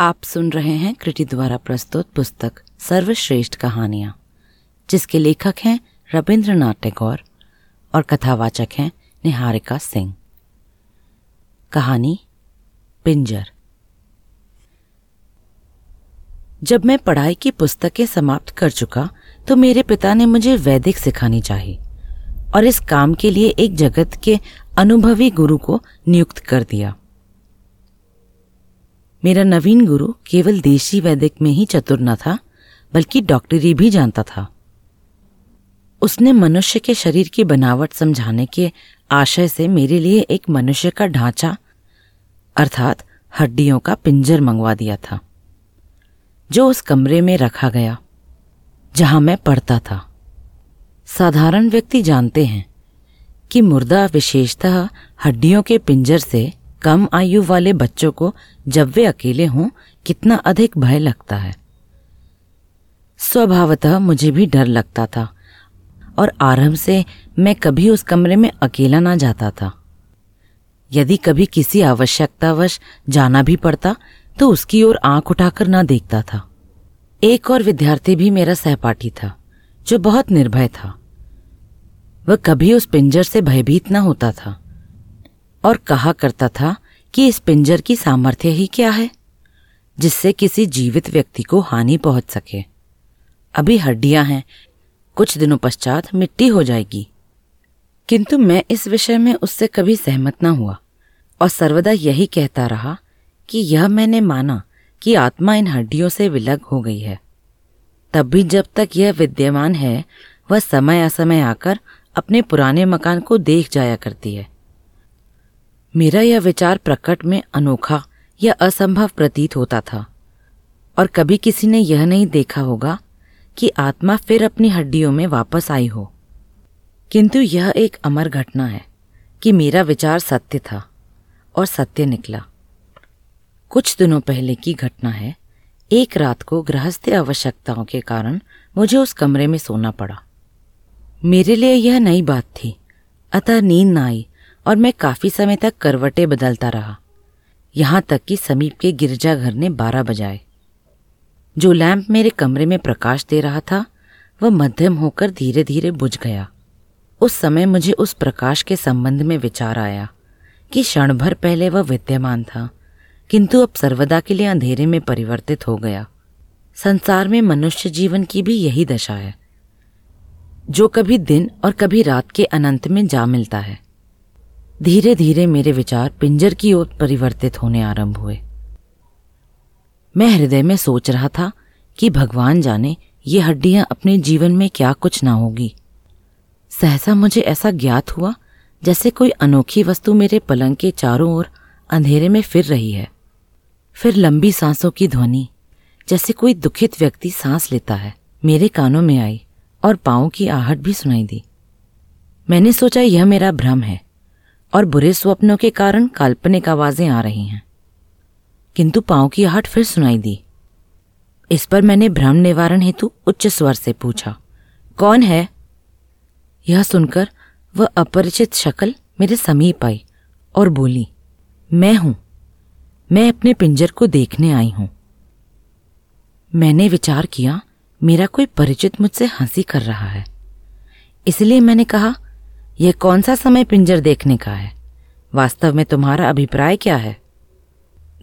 आप सुन रहे हैं कृति द्वारा प्रस्तुत पुस्तक सर्वश्रेष्ठ कहानियाँ, जिसके लेखक हैं रविंद्रनाथ टैगोर और कथावाचक हैं निहारिका सिंह। कहानी, पिंजर। जब मैं पढ़ाई की पुस्तकें समाप्त कर चुका तो मेरे पिता ने मुझे वैदिक सिखानी चाहिए और इस काम के लिए एक जगत के अनुभवी गुरु को नियुक्त कर दिया। मेरा नवीन गुरु केवल देशी वैदिक में ही चतुर न था, बल्कि डॉक्टरी भी जानता था। उसने मनुष्य के शरीर की बनावट समझाने के आशय से मेरे लिए एक मनुष्य का ढांचा, अर्थात हड्डियों का पिंजर मंगवा दिया था, जो उस कमरे में रखा गया, जहाँ मैं पढ़ता था। साधारण व्यक्ति जानते हैं कि मुर्दा विशेषतः हड्डियों के पिंजर से कम आयु वाले बच्चों को जब वे अकेले हों, कितना अधिक भय लगता है। स्वभावतः मुझे भी डर लगता था, और आरंभ से मैं कभी उस कमरे में अकेला ना जाता था। यदि कभी किसी आवश्यकतावश जाना भी पड़ता तो उसकी ओर आँख उठाकर ना देखता था। एक और विद्यार्थी भी मेरा सहपाठी था, जो बहुत निर्भय था। वह कभी उस पिंजर से भयभीत ना होता था। और कहा करता था कि इस पिंजर की सामर्थ्य ही क्या है, जिससे किसी जीवित व्यक्ति को हानि पहुँच सके। अभी हड्डियाँ हैं, कुछ दिनों पश्चात मिट्टी हो जाएगी। किंतु मैं इस विषय में उससे कभी सहमत न हुआ, और सर्वदा यही कहता रहा कि यह मैंने माना कि आत्मा इन हड्डियों से विलग हो गई है। तब भी जब तक यह विद्यमान है, वह समय असमय आकर अपने पुराने मकान को देख जाया करती है। मेरा यह विचार प्रकट में अनोखा या असंभव प्रतीत होता था। और कभी किसी ने यह नहीं देखा होगा कि आत्मा फिर अपनी हड्डियों में वापस आई हो। किंतु यह एक अमर घटना है कि मेरा विचार सत्य था और सत्य निकला। कुछ दिनों पहले की घटना है। एक रात को गृहस्थ आवश्यकताओं के कारण मुझे उस कमरे में सोना पड़ा। मेरे लिए यह नई बात थी। अतः नींद न आई। और मैं काफ़ी समय तक करवटें बदलता रहा। यहाँ तक कि समीप के गिरजाघर ने बारह बजाए। जो लैंप मेरे कमरे में प्रकाश दे रहा था, वह मध्यम होकर धीरे धीरे बुझ गया। उस समय मुझे उस प्रकाश के संबंध में विचार आया कि क्षण भर पहले वह विद्यमान था, किंतु अब सर्वदा के लिए अंधेरे में परिवर्तित हो गया। संसार में मनुष्य जीवन की भी यही दशा है, जो कभी दिन और कभी रात के अनंत में जा मिलता है। धीरे धीरे मेरे विचार पिंजर की ओर परिवर्तित होने आरंभ हुए। मैं हृदय में सोच रहा था कि भगवान जाने ये हड्डियाँ अपने जीवन में क्या कुछ ना होगी। सहसा मुझे ऐसा ज्ञात हुआ जैसे कोई अनोखी वस्तु मेरे पलंग के चारों ओर अंधेरे में फिर रही है। फिर लंबी सांसों की ध्वनि, जैसे कोई दुखित व्यक्ति सांस लेता है, मेरे कानों में आई और पाँव की आहट भी सुनाई दी। मैंने सोचा यह मेरा भ्रम है। और बुरे स्वप्नों के कारण काल्पनिक आवाज़ें आ रही हैं। किंतु पाँव की आहट फिर सुनाई दी। इस पर मैंने भ्रम निवारण हेतु उच्च स्वर से पूछा, कौन है? यह सुनकर वह अपरिचित शक्ल मेरे समीप आई और बोली, मैं हूँ। मैं अपने पिंजर को देखने आई हूँ। मैंने विचार किया, मेरा कोई परिचित मुझसे हँसी कर रहा है। इसलिए मैंने कहा यह कौन सा समय पिंजर देखने का है? वास्तव में तुम्हारा अभिप्राय क्या है?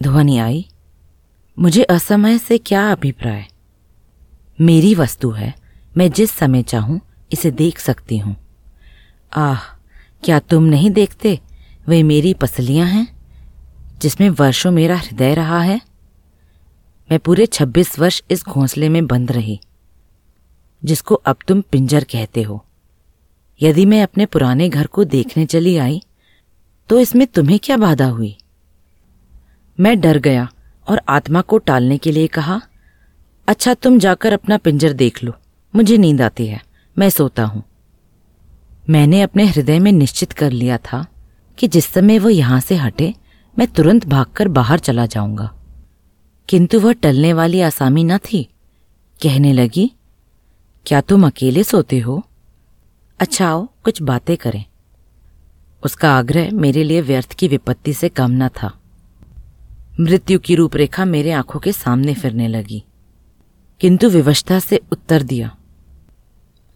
ध्वनि आई। मुझे असमय से क्या अभिप्राय? मेरी वस्तु है। मैं जिस समय चाहूँ, इसे देख सकती हूँ। आह, क्या तुम नहीं देखते? वे मेरी पसलियाँ हैं, जिसमें वर्षों मेरा हृदय रहा है। मैं पूरे छब्बीस वर्ष इस घोंसले में बंद रही, जिसको अब तुम पिंजर कहते हो। यदि मैं अपने पुराने घर को देखने चली आई तो इसमें तुम्हें क्या बाधा हुई? मैं डर गया और आत्मा को टालने के लिए कहा अच्छा तुम जाकर अपना पिंजर देख लो। मुझे नींद आती है। मैं सोता हूँ। मैंने अपने हृदय में निश्चित कर लिया था कि जिस समय वह यहाँ से हटे, मैं तुरंत भागकर बाहर चला जाऊँगा। किंतु वह टलने वाली आसामी न थी। कहने लगी, क्या तुम अकेले सोते हो? अच्छा आओ, कुछ बातें करें। उसका आग्रह मेरे लिए व्यर्थ की विपत्ति से कम न था। मृत्यु की रूपरेखा मेरे आँखों के सामने फिरने लगी। किंतु विवशता से उत्तर दिया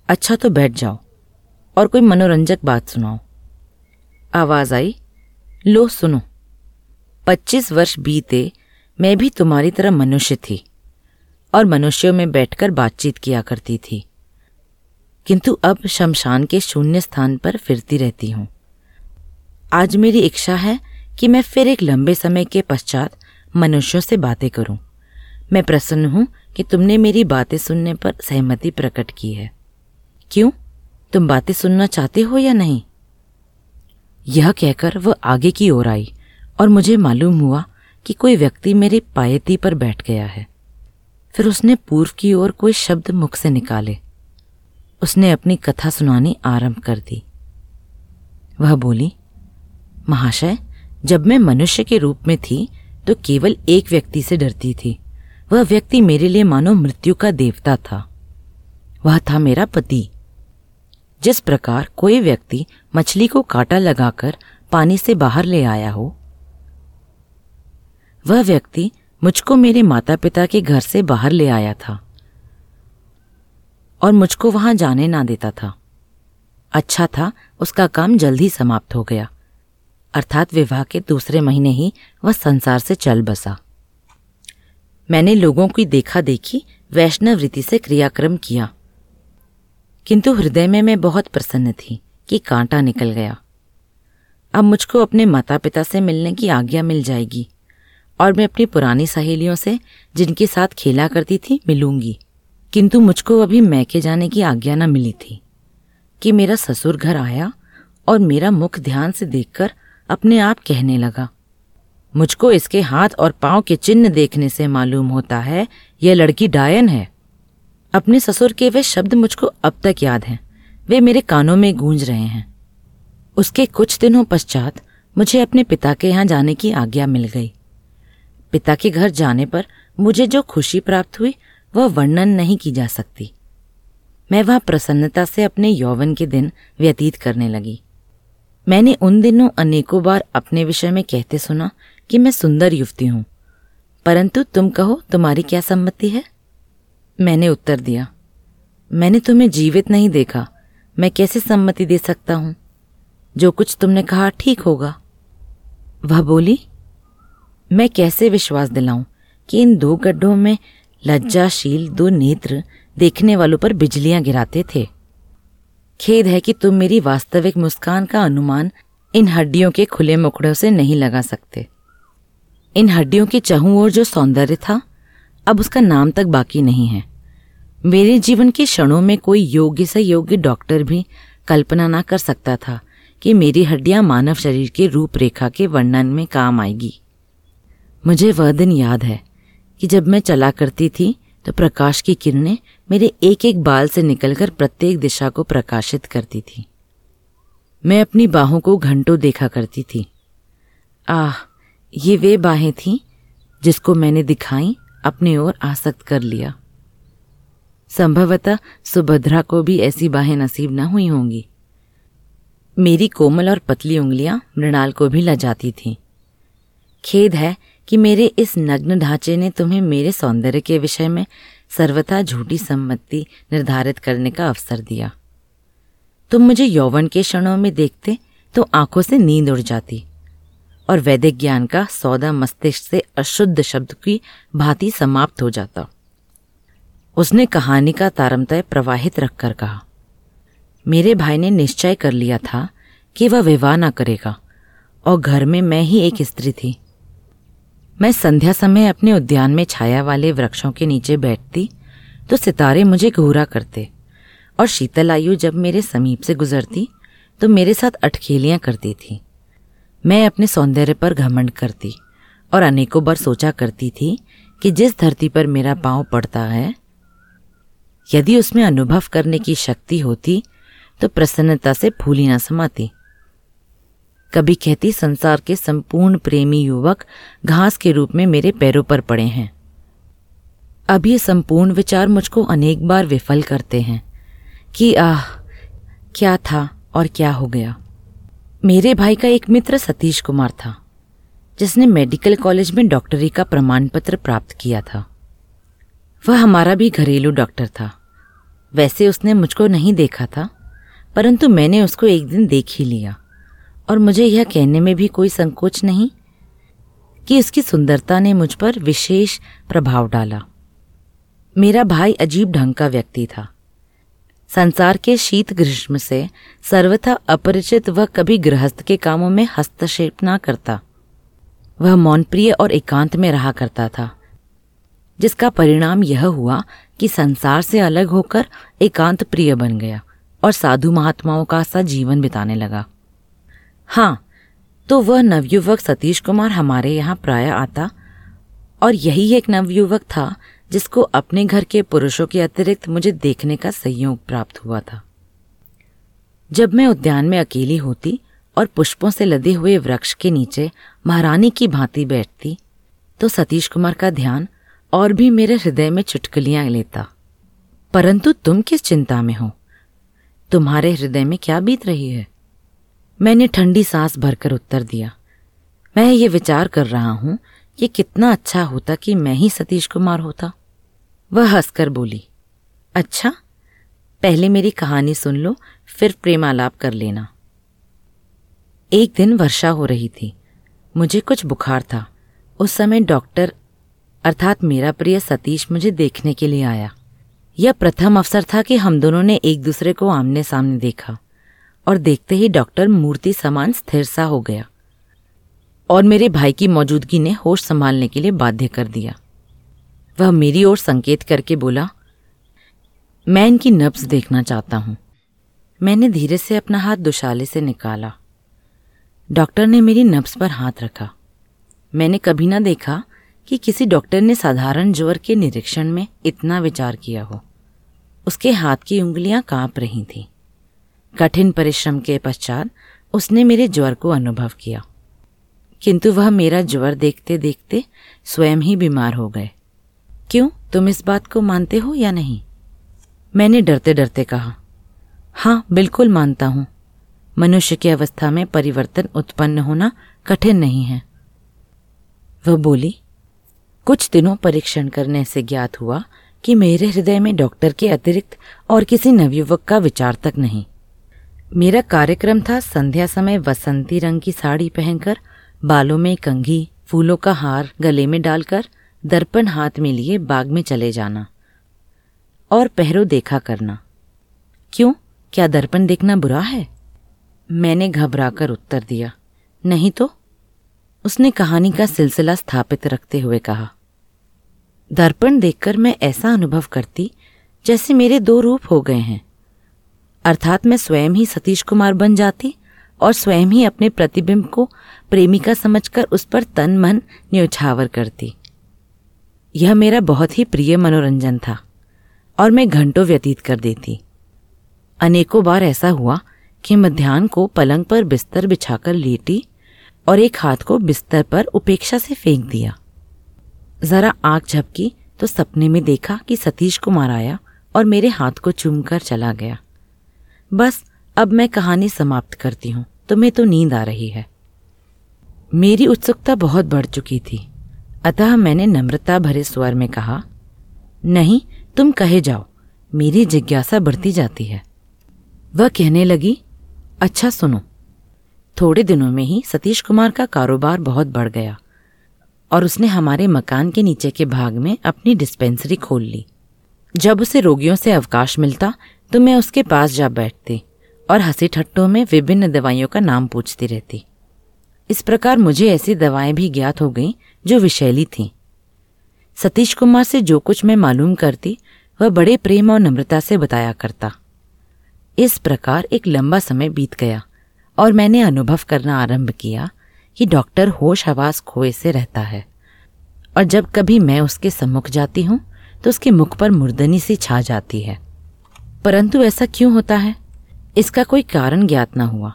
अच्छा तो बैठ जाओ और कोई मनोरंजक बात सुनाओ। आवाज़ आई, लो, सुनो। पच्चीस वर्ष बीते, मैं भी तुम्हारी तरह मनुष्य थी और मनुष्यों में बैठकर बातचीत किया करती थी। किंतु अब शमशान के शून्य स्थान पर फिरती रहती हूँ। आज मेरी इच्छा है कि मैं फिर एक लंबे समय के पश्चात मनुष्यों से बातें करूँ। मैं प्रसन्न हूँ कि तुमने मेरी बातें सुनने पर सहमति प्रकट की है। क्यों? तुम बातें सुनना चाहते हो या नहीं? यह कहकर वह आगे की ओर आई और मुझे मालूम हुआ कि कोई व्यक्ति मेरी पायती पर बैठ गया है। फिर उसने पूर्व की ओर कोई शब्द मुख से निकाले। उसने अपनी कथा सुनानी आरंभ कर दी। वह बोली, महाशय, जब मैं मनुष्य के रूप में थी तो केवल एक व्यक्ति से डरती थी। वह व्यक्ति मेरे लिए मानो मृत्यु का देवता था। वह था मेरा पति। जिस प्रकार कोई व्यक्ति मछली को कांटा लगाकर पानी से बाहर ले आया हो, वह व्यक्ति मुझको मेरे माता पिता के घर से बाहर ले आया था। और मुझको वहाँ जाने ना देता था। अच्छा था, उसका काम जल्द समाप्त हो गया। अर्थात विवाह के दूसरे महीने ही वह संसार से चल बसा। मैंने लोगों की देखा देखी वैष्णव रीति से क्रियाक्रम किया। किंतु हृदय में मैं बहुत प्रसन्न थी कि कांटा निकल गया। अब मुझको अपने माता पिता से मिलने की आज्ञा मिल जाएगी और मैं अपनी पुरानी सहेलियों से जिनके साथ खेला करती थी मिलूँगी। किंतु मुझको अभी मैके जाने की आज्ञा न मिली थी कि मेरा ससुर घर आया और मेरा मुख ध्यान से देखकर अपने आप कहने लगा। मुझको इसके हाथ और पाँव के चिन्ह देखने से मालूम होता है, यह लड़की डायन है। अपने ससुर के वे शब्द मुझको अब तक याद हैं। वे मेरे कानों में गूंज रहे हैं। उसके कुछ दिनों पश्चात मुझे अपने पिता के यहाँ जाने की आज्ञा मिल गई। पिता के घर जाने पर मुझे जो खुशी प्राप्त हुई वह वर्णन नहीं की जा सकती। मैं वहाँ प्रसन्नता से अपने यौवन के दिन व्यतीत करने लगी। मैंने उन दिनों अनेकों बार अपने विषय में कहते सुना कि मैं सुंदर युवती हूँ। परंतु तुम कहो, तुम्हारी क्या सम्मति है? मैंने उत्तर दिया, मैंने तुम्हें जीवित नहीं देखा। मैं कैसे सम्मति दे सकता हूँ? जो कुछ तुमने कहा ठीक होगा। वह बोली, मैं कैसे विश्वास दिलाऊं कि इन दो गड्ढों में लज्जाशील दो नेत्र देखने वालों पर बिजलियाँ गिराते थे। खेद है कि तुम मेरी वास्तविक मुस्कान का अनुमान इन हड्डियों के खुले मुकड़ों से नहीं लगा सकते। इन हड्डियों के चहु और जो सौंदर्य था, अब उसका नाम तक बाकी नहीं है। मेरे जीवन के क्षणों में कोई योग्य से योग्य डॉक्टर भी कल्पना ना कर सकता था कि मेरी हड्डियाँ मानव शरीर के रूपरेखा के वर्णन में काम आएगी। मुझे वह दिन याद है कि जब मैं चला करती थी तो प्रकाश की किरणें मेरे एक एक बाल से निकलकर प्रत्येक दिशा को प्रकाशित करती थी। मैं अपनी बाहों को घंटों देखा करती थी। आह, ये वे बाहें थीं जिसको मैंने दिखाई, अपने ओर आसक्त कर लिया। संभवतः सुभद्रा को भी ऐसी बाहें नसीब न हुई होंगी। मेरी कोमल और पतली उंगलियाँ मृणाल को भी लजाती थीं। खेद है कि मेरे इस नग्न ढांचे ने तुम्हें मेरे सौंदर्य के विषय में सर्वथा झूठी सम्मति निर्धारित करने का अवसर दिया। तुम मुझे यौवन के क्षणों में देखते तो आँखों से नींद उड़ जाती और वैदिक ज्ञान का सौदा मस्तिष्क से अशुद्ध शब्द की भांति समाप्त हो जाता। उसने कहानी का तारमतय प्रवाहित रखकर कहा, मेरे भाई ने निश्चय कर लिया था कि वह विवाह ना करेगा और घर में मैं ही एक स्त्री थी। मैं संध्या समय अपने उद्यान में छाया वाले वृक्षों के नीचे बैठती तो सितारे मुझे घूरा करते, और शीतल आयु जब मेरे समीप से गुजरती तो मेरे साथ अटखेलियाँ करती थी। मैं अपने सौंदर्य पर घमंड करती, और अनेकों बार सोचा करती थी कि जिस धरती पर मेरा पाँव पड़ता है, यदि उसमें अनुभव करने की शक्ति होती तो प्रसन्नता से फूली न समाती। कभी कहती, संसार के संपूर्ण प्रेमी युवक घास के रूप में मेरे पैरों पर पड़े हैं। अब ये संपूर्ण विचार मुझको अनेक बार विफल करते हैं कि आह, क्या था और क्या हो गया। मेरे भाई का एक मित्र सतीश कुमार था, जिसने मेडिकल कॉलेज में डॉक्टरी का प्रमाण पत्र प्राप्त किया था। वह हमारा भी घरेलू डॉक्टर था। वैसे उसने मुझको नहीं देखा था, परंतु मैंने उसको एक दिन देख ही लिया। और मुझे यह कहने में भी कोई संकोच नहीं कि उसकी सुंदरता ने मुझ पर विशेष प्रभाव डाला। मेरा भाई अजीब ढंग का व्यक्ति था। संसार के शीत ग्रीष्म से सर्वथा अपरिचित वह कभी गृहस्थ के कामों में हस्तक्षेप ना करता। वह मौन प्रिय और एकांत में रहा करता था, जिसका परिणाम यह हुआ कि संसार से अलग होकर एकांत प्रिय बन गया और साधु महात्माओं का सा जीवन बिताने लगा। हाँ तो वह नवयुवक सतीश कुमार हमारे यहाँ प्राय आता और यही एक नवयुवक था जिसको अपने घर के पुरुषों के अतिरिक्त मुझे देखने का संयोग प्राप्त हुआ था। जब मैं उद्यान में अकेली होती और पुष्पों से लदे हुए वृक्ष के नीचे महारानी की भांति बैठती तो सतीश कुमार का ध्यान और भी मेरे हृदय में चुटकलियाँ लेता। परंतु तुम किस चिंता में हो? तुम्हारे हृदय में क्या बीत रही है? मैंने ठंडी सांस भरकर उत्तर दिया। मैं ये विचार कर रहा हूँ कि कितना अच्छा होता कि मैं ही सतीश कुमार होता। वह हंसकर बोली अच्छा पहले मेरी कहानी सुन लो, फिर प्रेमालाप कर लेना। एक दिन वर्षा हो रही थी। मुझे कुछ बुखार था। उस समय डॉक्टर, अर्थात मेरा प्रिय सतीश मुझे देखने के लिए आया। यह प्रथम अवसर था कि हम दोनों ने एक दूसरे को आमने सामने देखा। और देखते ही डॉक्टर मूर्ति समान स्थिर सा हो गया। और मेरे भाई की मौजूदगी ने होश संभालने के लिए बाध्य कर दिया। वह मेरी ओर संकेत करके बोला, मैं इनकी नब्ज देखना चाहता हूँ। मैंने धीरे से अपना हाथ दुशाले से निकाला। डॉक्टर ने मेरी नब्ज पर हाथ रखा। मैंने कभी ना देखा कि किसी डॉक्टर ने साधारण ज्वर के निरीक्षण में इतना विचार किया हो। उसके हाथ की उंगलियाँ काँप रही थीं। कठिन परिश्रम के पश्चात उसने मेरे ज्वर को अनुभव किया। किंतु वह मेरा ज्वर देखते देखते स्वयं ही बीमार हो गए। क्यों? तुम इस बात को मानते हो या नहीं? मैंने डरते डरते कहा हाँ बिल्कुल मानता हूँ। मनुष्य की अवस्था में परिवर्तन उत्पन्न होना कठिन नहीं है। वह बोली, कुछ दिनों परीक्षण करने से ज्ञात हुआ कि मेरे हृदय में डॉक्टर के अतिरिक्त और किसी नवयुवक का विचार तक नहीं। मेरा कार्यक्रम था संध्या समय वसंती रंग की साड़ी पहनकर, बालों में कंघी, फूलों का हार गले में डालकर, दर्पण हाथ में लिए बाग में चले जाना और पहरो देखा करना। क्यों? क्या दर्पण देखना बुरा है? मैंने घबराकर उत्तर दिया। नहीं तो? उसने कहानी का सिलसिला स्थापित रखते हुए कहा। दर्पण देखकर मैं ऐसा अनुभव करती जैसे मेरे दो रूप हो गए हैं। अर्थात मैं स्वयं ही सतीश कुमार बन जाती और स्वयं ही अपने प्रतिबिंब को प्रेमिका समझकर उस पर तन मन न्यौछावर करती। यह मेरा बहुत ही प्रिय मनोरंजन था और मैं घंटों व्यतीत कर देती। अनेकों बार ऐसा हुआ कि मध्यान्ह को पलंग पर बिस्तर बिछाकर लेटी और एक हाथ को बिस्तर पर उपेक्षा से फेंक दिया। जरा आँख झपकी तो सपने में देखा कि सतीश कुमार आया और मेरे हाथ को चूमकर चला गया। बस अब मैं कहानी समाप्त करती हूँ। तुम्हें तो नींद आ रही है। मेरी उत्सुकता बहुत बढ़ चुकी थी। अतः मैंने नम्रता भरे स्वर में कहा, नहीं, तुम कहे जाओ। मेरी जिज्ञासा बढ़ती जाती है। वह कहने लगी अच्छा सुनो। थोड़े दिनों में ही सतीश कुमार का कारोबार बहुत बढ़ गया और उसने हमारे मकान के नीचे के भाग में अपनी डिस्पेंसरी खोल ली। जब उसे रोगियों से अवकाश मिलता तो मैं उसके पास जा बैठती और हँसी ठट्टों में विभिन्न दवाइयों का नाम पूछती रहती। इस प्रकार मुझे ऐसी दवाएँ भी ज्ञात हो गईं जो विषैली थीं। सतीश कुमार से जो कुछ मैं मालूम करती, वह बड़े प्रेम और नम्रता से बताया करता। इस प्रकार एक लंबा समय बीत गया और मैंने अनुभव करना आरंभ किया कि डॉक्टर होश हवास खोए से रहता है और जब कभी मैं उसके सम्मुख जाती हूँ तो उसके मुख पर मुर्दनी सी छा जाती है। परंतु ऐसा क्यों होता है? इसका कोई कारण ज्ञात ना हुआ।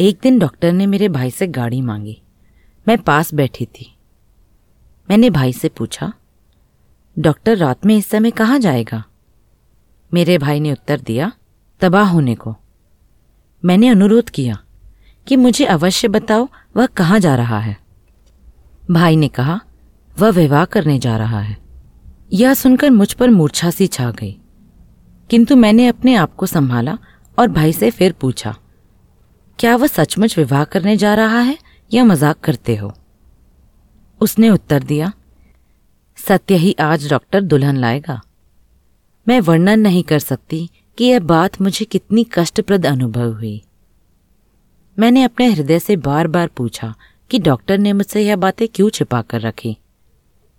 एक दिन डॉक्टर ने मेरे भाई से गाड़ी मांगी। मैं पास बैठी थी। मैंने भाई से पूछा, डॉक्टर, रात में इस समय कहाँ जाएगा? मेरे भाई ने उत्तर दिया, तबाह होने को। मैंने अनुरोध किया कि मुझे अवश्य बताओ वह कहाँ जा रहा है। भाई ने कहा, वह विवाह करने जा रहा है। यह सुनकर मुझ पर मूर्छा सी छा गई। किंतु मैंने अपने आप को संभाला और भाई से फिर पूछा, क्या वह सचमुच विवाह करने जा रहा है या मज़ाक करते हो? उसने उत्तर दिया, सत्य ही आज डॉक्टर दुल्हन लाएगा। मैं वर्णन नहीं कर सकती कि यह बात मुझे कितनी कष्टप्रद अनुभव हुई। मैंने अपने हृदय से बार बार पूछा कि डॉक्टर ने मुझसे यह बातें क्यों छिपा कर रखी?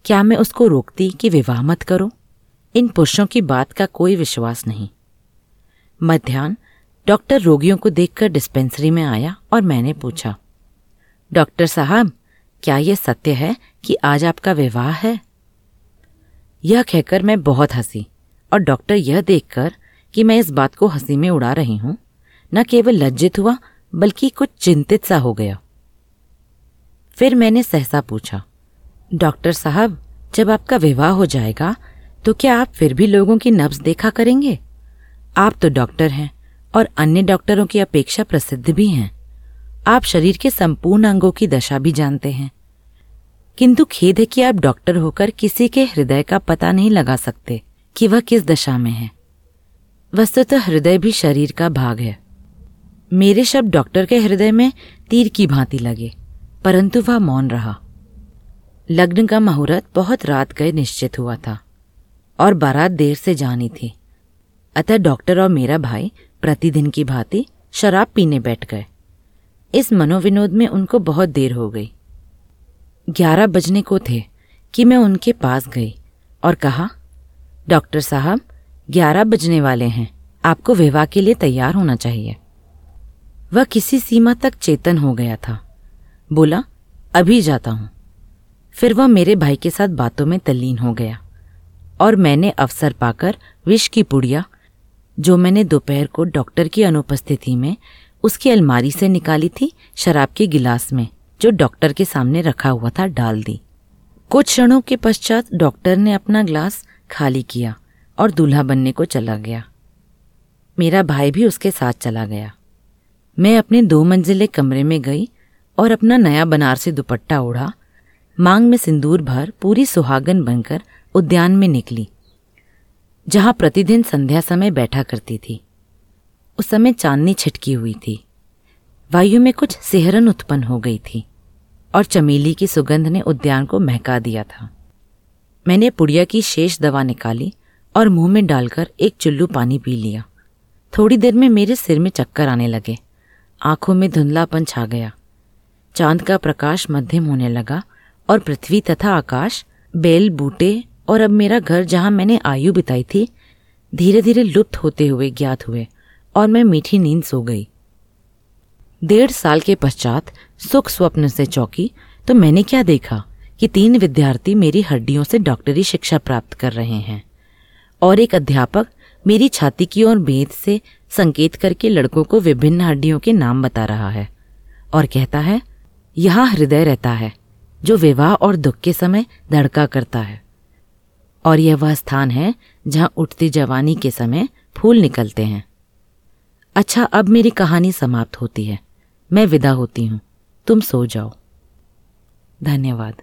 क्या मैं उसको रोकती कि विवाह मत करो? इन पुरुषों की बात का कोई विश्वास नहीं। मध्यान्ह डॉक्टर रोगियों को देखकर डिस्पेंसरी में आया और मैंने पूछा, डॉक्टर साहब, क्या यह सत्य है कि आज आपका विवाह है? यह कहकर मैं बहुत हँसी और डॉक्टर यह देखकर कि मैं इस बात को हँसी में उड़ा रही हूँ, न केवल लज्जित हुआ, बल्कि कुछ चिंतित सा हो गया। फिर मैंने सहसा पूछा, डॉक्टर साहब, जब आपका विवाह हो जाएगा तो क्या आप फिर भी लोगों की नब्ज देखा करेंगे? आप तो डॉक्टर हैं और अन्य डॉक्टरों की अपेक्षा प्रसिद्ध भी हैं। आप शरीर के संपूर्ण अंगों की दशा भी जानते हैं। किंतु खेद है कि आप डॉक्टर होकर किसी के हृदय का पता नहीं लगा सकते कि वह किस दशा में है। वस्तुतः तो हृदय भी शरीर का भाग है। मेरे शब्द डॉक्टर के हृदय में तीर की भांति लगे, परंतु वह मौन रहा। लग्न का मुहूर्त बहुत रात गए निश्चित हुआ था। और बारात देर से जानी थी। अतः डॉक्टर और मेरा भाई प्रतिदिन की भांति शराब पीने बैठ गए। इस मनोविनोद में उनको बहुत देर हो गई। ग्यारह बजने को थे कि मैं उनके पास गई और कहा, डॉक्टर साहब, ग्यारह बजने वाले हैं। आपको विवाह के लिए तैयार होना चाहिए। वह किसी सीमा तक चेतन हो गया था। बोला, अभी जाता हूँ। फिर वह मेरे भाई के साथ बातों में तल्लीन हो गया। और मैंने अवसर पाकर विष की पुड़िया, जो मैंने दोपहर को डॉक्टर की अनुपस्थिति में उसकी अलमारी से निकाली थी, शराब के गिलास में, जो डॉक्टर के सामने रखा हुआ था, डाल दी। कुछ क्षणों के पश्चात डॉक्टर ने अपना ग्लास खाली किया और दूल्हा बनने को चला गया। मेरा भाई भी उसके साथ चला गया। मैं अपने दो मंजिले कमरे में गई और अपना नया बनारसी दुपट्टा ओढ़ा। मांग में सिंदूर भर पूरी सुहागन बनकर उद्यान में निकली, जहाँ प्रतिदिन संध्या समय बैठा करती थी। उस समय चांदनी छिटकी हुई थी। वायु में कुछ सिहरन उत्पन्न हो गई थी, और चमेली की सुगंध ने उद्यान को महका दिया था। मैंने पुड़िया की शेष दवा निकाली और मुँह में डालकर एक चुल्लू पानी पी लिया। थोड़ी देर में मेरे सिर में चक्कर आने लगे। आँखों में धुंधलापन छा गया। चाँद का प्रकाश मध्यम होने लगा और पृथ्वी तथा आकाश बेल, बूटे और अब मेरा घर जहाँ मैंने आयु बिताई थी धीरे धीरे लुप्त होते हुए ज्ञात हुए और मैं मीठी नींद सो गई। डेढ़ साल के पश्चात सुख स्वप्न से चौकी तो मैंने क्या देखा कि तीन विद्यार्थी मेरी हड्डियों से डॉक्टरी शिक्षा प्राप्त कर रहे हैं और एक अध्यापक मेरी छाती की ओर बेद से संकेत करके लड़कों को विभिन्न हड्डियों के नाम बता रहा है और कहता है, यहाँ हृदय रहता है, जो विवाह और दुख के समय धड़का करता है। और यह वह स्थान है जहाँ उठती जवानी के समय फूल निकलते हैं। अच्छा अब मेरी कहानी समाप्त होती है। मैं विदा होती हूँ। तुम सो जाओ। धन्यवाद।